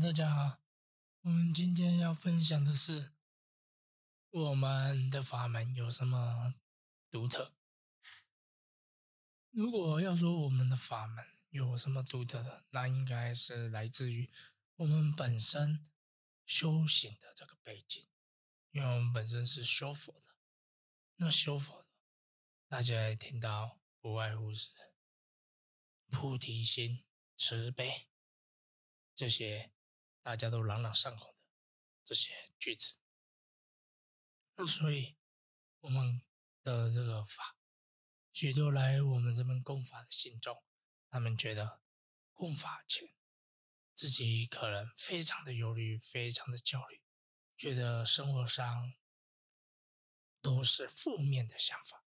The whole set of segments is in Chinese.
大家好，我们今天要分享的是我们的法门有什么独特。如果要说我们的法门有什么独特的，那应该是来自于我们本身修行的这个背景，因为我们本身是修佛的。那修佛，大家也听到，不外乎是菩提心、慈悲这些。大家都朗朗上口的这些句子，那所以我们的这个法，许多来我们这边供法的信众，他们觉得供法前自己可能非常的忧虑，非常的焦虑，觉得生活上都是负面的想法，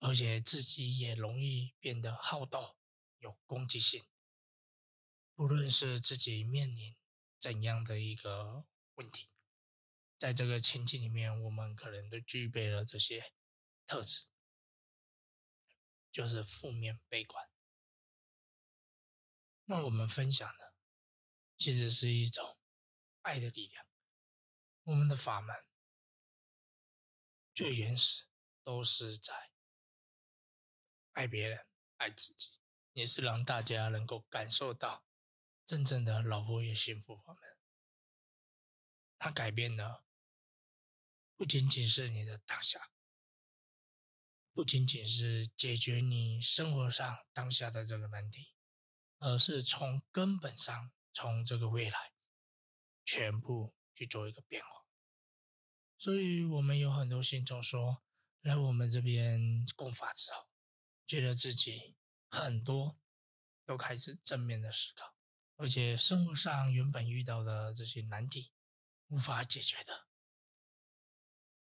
而且自己也容易变得好斗，有攻击性。无论是自己面临怎样的一个问题，在这个情境里面，我们可能都具备了这些特质，就是负面悲观。那我们分享的其实是一种爱的力量。我们的法门最原始都是在爱别人、爱自己，也是让大家能够感受到。真正的老佛爷幸福法门，它改变的不仅仅是你的当下，不仅仅是解决你生活上当下的这个难题，而是从根本上，从这个未来，全部去做一个变化。所以，我们有很多信众说，来我们这边供法之后，觉得自己很多都开始正面的思考。而且生活上原本遇到的这些难题无法解决的，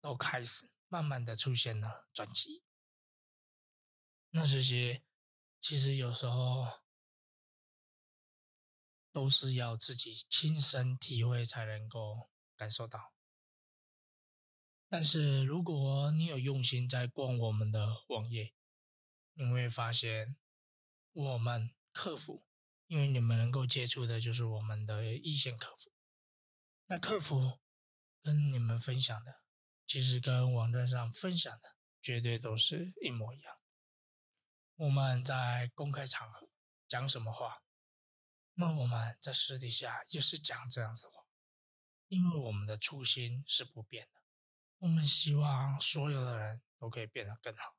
都开始慢慢的出现了转机。那这些其实有时候都是要自己亲身体会才能够感受到。但是如果你有用心在逛我们的网页，你会发现我们客服。因为你们能够接触的就是我们的一线客服，那客服跟你们分享的，其实跟网站上分享的绝对都是一模一样。我们在公开场合讲什么话，那我们在私底下也是讲这样子话，因为我们的初心是不变的，我们希望所有的人都可以变得更好。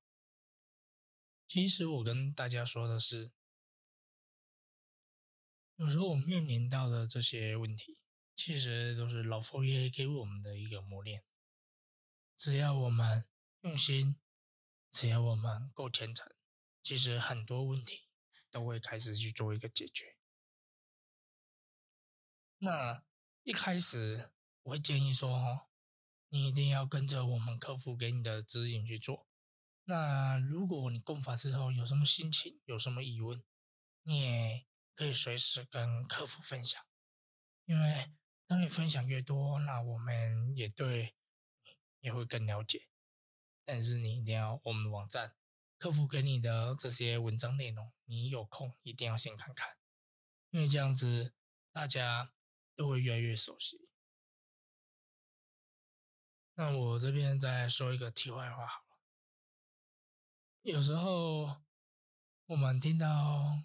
其实我跟大家说的是。有时候我们面临到的这些问题，其实都是老佛爷给我们的一个磨练。只要我们用心，只要我们够虔诚，其实很多问题都会开始去做一个解决。那一开始我会建议说，哦，你一定要跟着我们客服给你的指引去做。那如果你供法之后有什么心情，有什么疑问，你也。可以随时跟客服分享，因为当你分享越多，那我们也对也会更了解。但是你一定要我们网站客服给你的这些文章内容，你有空一定要先看看，因为这样子大家都会越来越熟悉。那我这边再说一个题外话好了，有时候我们听到。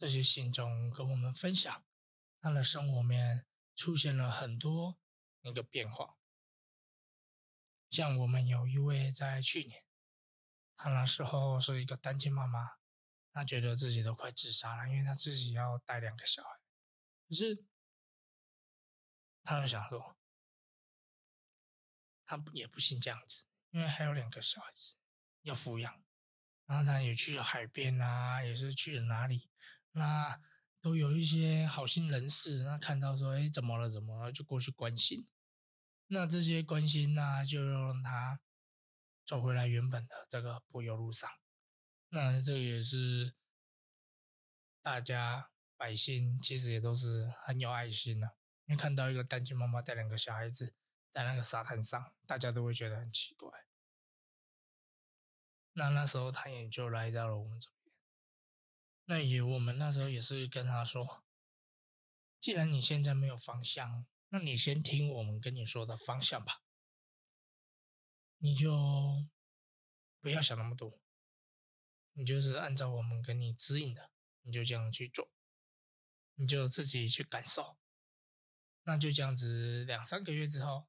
这些信中跟我们分享，他的生活面出现了很多那个变化。像我们有一位在去年，他那时候是一个单亲妈妈，她觉得自己都快自杀了，因为她自己要带两个小孩。可是，他就想说，他也不行这样子，因为还有两个小孩子要抚养。然后他也去了海边啊，也是去了哪里。那都有一些好心人士，那看到说，哎，怎么了？怎么了？就过去关心。那这些关心呢，就让他走回来原本的这个柏油路上。那这个也是大家百姓其实也都是很有爱心的，因为看到一个单亲妈妈带两个小孩子在那个沙滩上，大家都会觉得很奇怪。那那时候他也就来到了我们这。那也，我们那时候也是跟他说，既然你现在没有方向，那你先听我们跟你说的方向吧。你就不要想那么多，你就是按照我们给你指引的，你就这样去做，你就自己去感受。那就这样子，两三个月之后，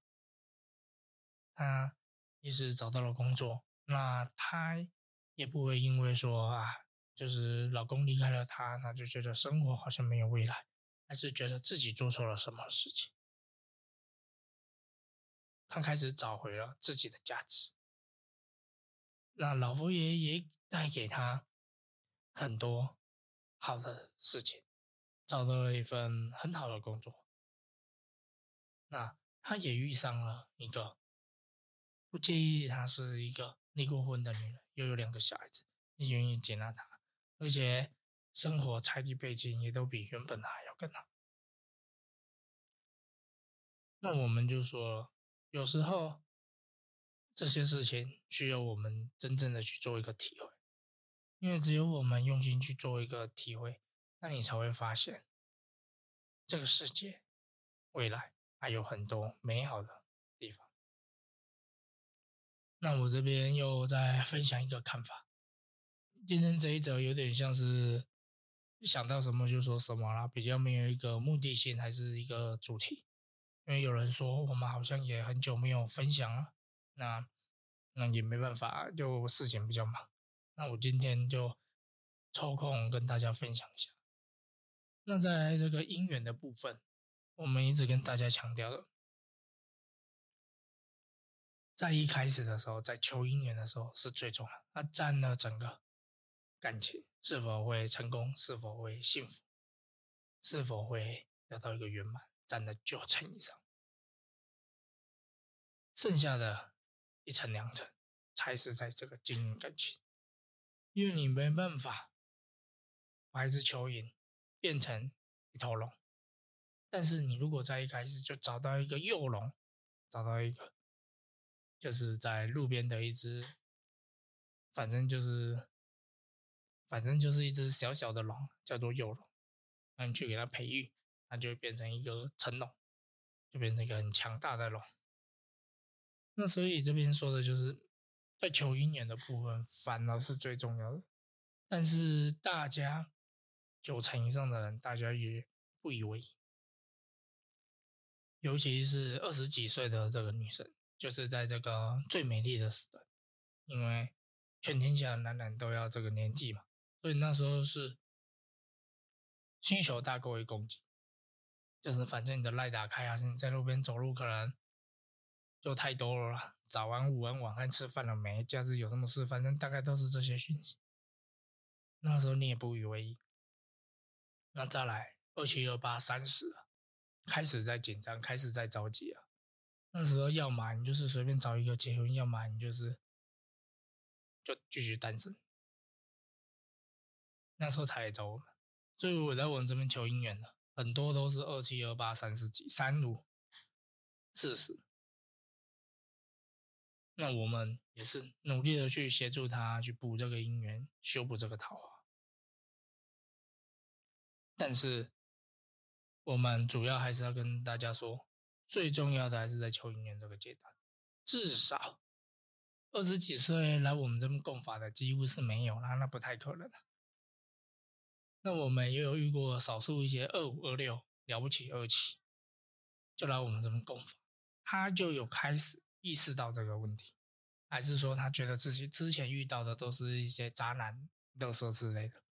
他也是找到了工作。那他也不会因为说啊，就是老公离开了她，她就觉得生活好像没有未来，还是觉得自己做错了什么事情。她开始找回了自己的价值。那老佛爷也带给她很多好的事情，找到了一份很好的工作。那他也遇上了一个不介意他是一个离过婚的女人，又有两个小孩子，也愿意接纳他，而且生活财力背景也都比原本的还要更好。那我们就说，有时候这些事情需要我们真正的去做一个体会，因为只有我们用心去做一个体会，那你才会发现这个世界未来。还有很多美好的地方。那我这边又再分享一个看法。今天这一则有点像是想到什么就说什么啦，比较没有一个目的性，还是一个主题。因为有人说我们好像也很久没有分享了，那那也没办法，就事情比较忙。那我今天就抽空跟大家分享一下。那在这个姻缘的部分。我们一直跟大家强调的，在一开始的时候，在求姻缘的时候是最重要的，它占了整个感情是否会成功，是否会幸福，是否会得到一个圆满，占了九成以上，剩下的一成两成才是在这个经营感情，因为你没办法把一只蚯蚓变成一头龙。但是你如果在一开始就找到一个幼龙，找到一个就是在路边的一只，反正就是反正就是一只小小的龙，叫做幼龙，那你去给它培育，它就会变成一个成龙，就变成一个很强大的龙。那所以这边说的就是在求姻缘的部分，反而是最重要的。但是大家九成以上的人，大家也不以为意。尤其是二十几岁的这个女生，就是在这个最美丽的时段，因为全天下的男人都要这个年纪嘛，所以那时候是需求大过于供给，就是反正你的赖打开啊，你在路边走路可能就太多了，早安、午安、晚安，吃饭了没？假日有什么事？反正大概都是这些讯息。那时候你也不以为意，那再来二七二八三十。开始在紧张，开始在着急啊！那时候要么你就是随便找一个结婚，要么你就是就继续单身。那时候才来找我们，所以我在我们这边求姻缘的很多都是二七二八三十几三五四十。那我们也是努力的去协助他去补这个姻缘，修补这个桃花，但是。我们主要还是要跟大家说，最重要的还是在求姻缘这个阶段。至少二十几岁来我们这边供法的几乎是没有啦，那不太可能。那我们也有遇过少数一些二五二六了不起二七，就来我们这边供法，他就有开始意识到这个问题，还是说他觉得自己之前遇到的都是一些渣男、垃圾之类的，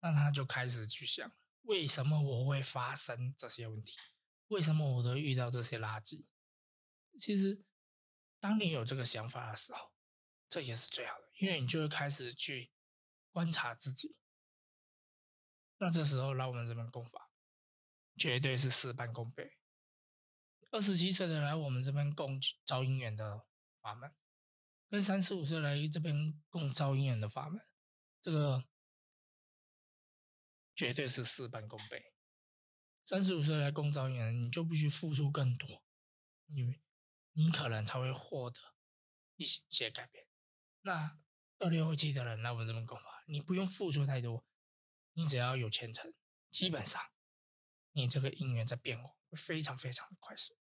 那他就开始去想。为什么我会发生这些问题？为什么我都遇到这些垃圾？其实，当你有这个想法的时候，这也是最好的，因为你就会开始去观察自己。那这时候来我们这边供法，绝对是事半功倍。二十七岁的来我们这边供招姻缘的法门，跟三十五岁来这边供招姻缘的法门，这个。绝对是事半功倍。三十五岁来供招姻缘，你就必须付出更多，因为你可能才会获得一些改变。那二六二七的人来我们这边供法，你不用付出太多，你只要有虔诚，基本上你这个姻缘在变化会非常非常的快速。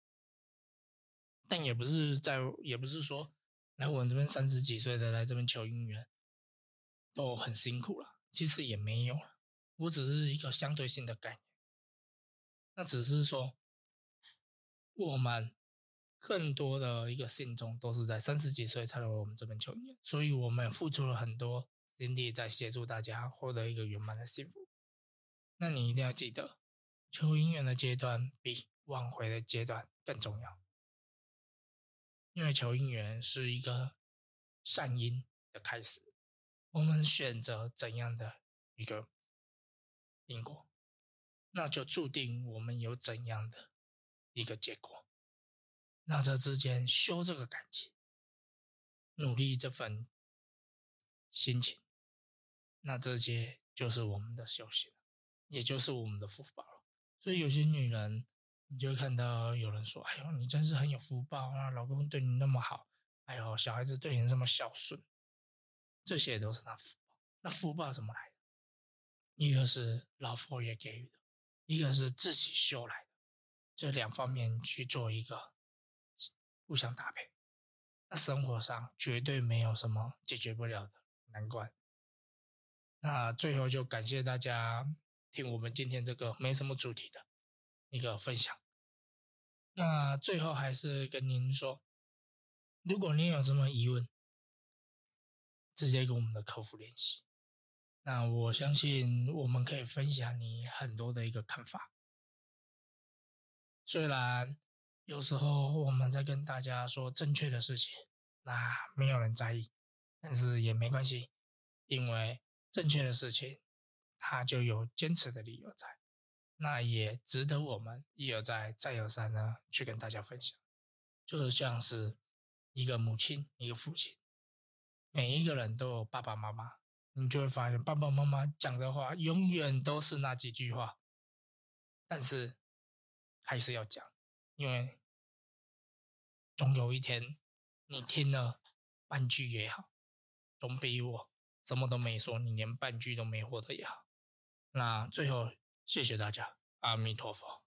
但也不是在，也不是说来我们这边三十几岁的来这边求姻缘都很辛苦了，其实也没有了。我只是一个相对性的概念，那只是说我们。更多的一个信众都是在三十几岁才来我们这边求姻缘，所以我们付出了很多精力在协助大家获得一个圆满的幸福。那你一定要记得，求姻缘的阶段比挽回的阶段更重要，因为求姻缘是一个善因的开始。我们选择怎样的一个因果，那就注定我们有怎样的一个结果。那这之间修这个感情，努力这份心情，那这些就是我们的修行，也就是我们的福报了。所以有些女人，你就会看到有人说：“哎呦，你真是很有福报啊，老公对你那么好，哎呦，小孩子对你这么孝顺，这些都是那福报。那福报怎么来的？一个是老佛爷给予的，一个是自己修来的，这两方面去做一个。”互相搭配，那生活上绝对没有什么解决不了的难关。那最后就感谢大家听我们今天这个没什么主题的一个分享。那最后还是跟您说，如果您有什么疑问，直接跟我们的客服联系。那我相信我们可以分享你很多的一个看法，虽然。有时候我们在跟大家说正确的事情，那没有人在意，但是也没关系，因为正确的事情，它就有坚持的理由在，那也值得我们一而再、再而三的去跟大家分享。就是像是一个母亲、一个父亲，每一个人都有爸爸妈妈，你就会发现爸爸妈妈讲的话永远都是那几句话，但是还是要讲。因为总有一天，你听了半句也好，总比我什么都没说，你连半句都没获得也好。那最后，谢谢大家，阿弥陀佛。